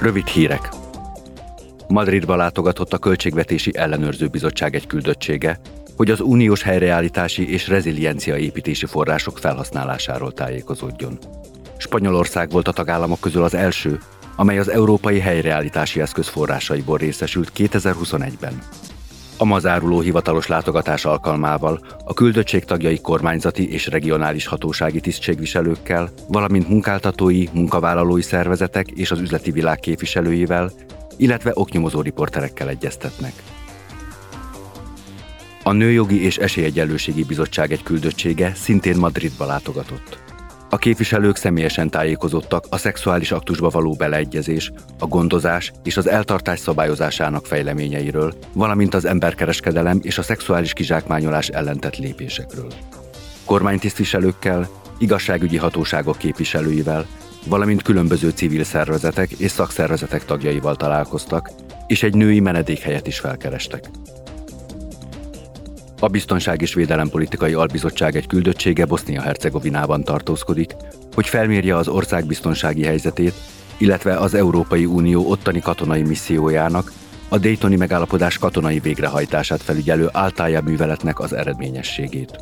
Rövid hírek. Madridba látogatott a Költségvetési Ellenőrző Bizottság egy küldöttsége, hogy az uniós helyreállítási és reziliencia építési források felhasználásáról tájékozódjon. Spanyolország volt a tagállamok közül az első, amely az Európai Helyreállítási Eszköz forrásaiból részesült 2021-ben. A ma záruló hivatalos látogatás alkalmával a küldöttség tagjai kormányzati és regionális hatósági tisztségviselőkkel, valamint munkáltatói, munkavállalói szervezetek és az üzleti világ képviselőivel, illetve oknyomozó riporterekkel egyeztetnek. A Nőjogi és Esélyegyenlőségi Bizottság egy küldöttsége szintén Madridba látogatott. A képviselők személyesen tájékozottak a szexuális aktusba való beleegyezés, a gondozás és az eltartás szabályozásának fejleményeiről, valamint az emberkereskedelem és a szexuális kizsákmányolás ellentett lépésekről. Kormánytisztviselőkkel, igazságügyi hatóságok képviselőivel, valamint különböző civil szervezetek és szakszervezetek tagjaival találkoztak, és egy női menedékhelyet is felkerestek. A Biztonság és Védelempolitikai Albizottság egy küldöttsége Bosznia-Hercegovinában tartózkodik, hogy felmérje az ország biztonsági helyzetét, illetve az Európai Unió ottani katonai missziójának, a Daytoni megállapodás katonai végrehajtását felügyelő általja műveletnek az eredményességét.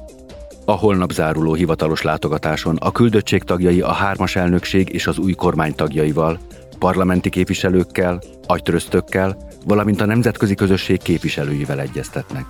A holnap záruló hivatalos látogatáson a küldöttség tagjai a hármas elnökség és az új kormány tagjaival, parlamenti képviselőkkel, agytöröztökkel, valamint a nemzetközi közösség képviselőivel egyeztetnek.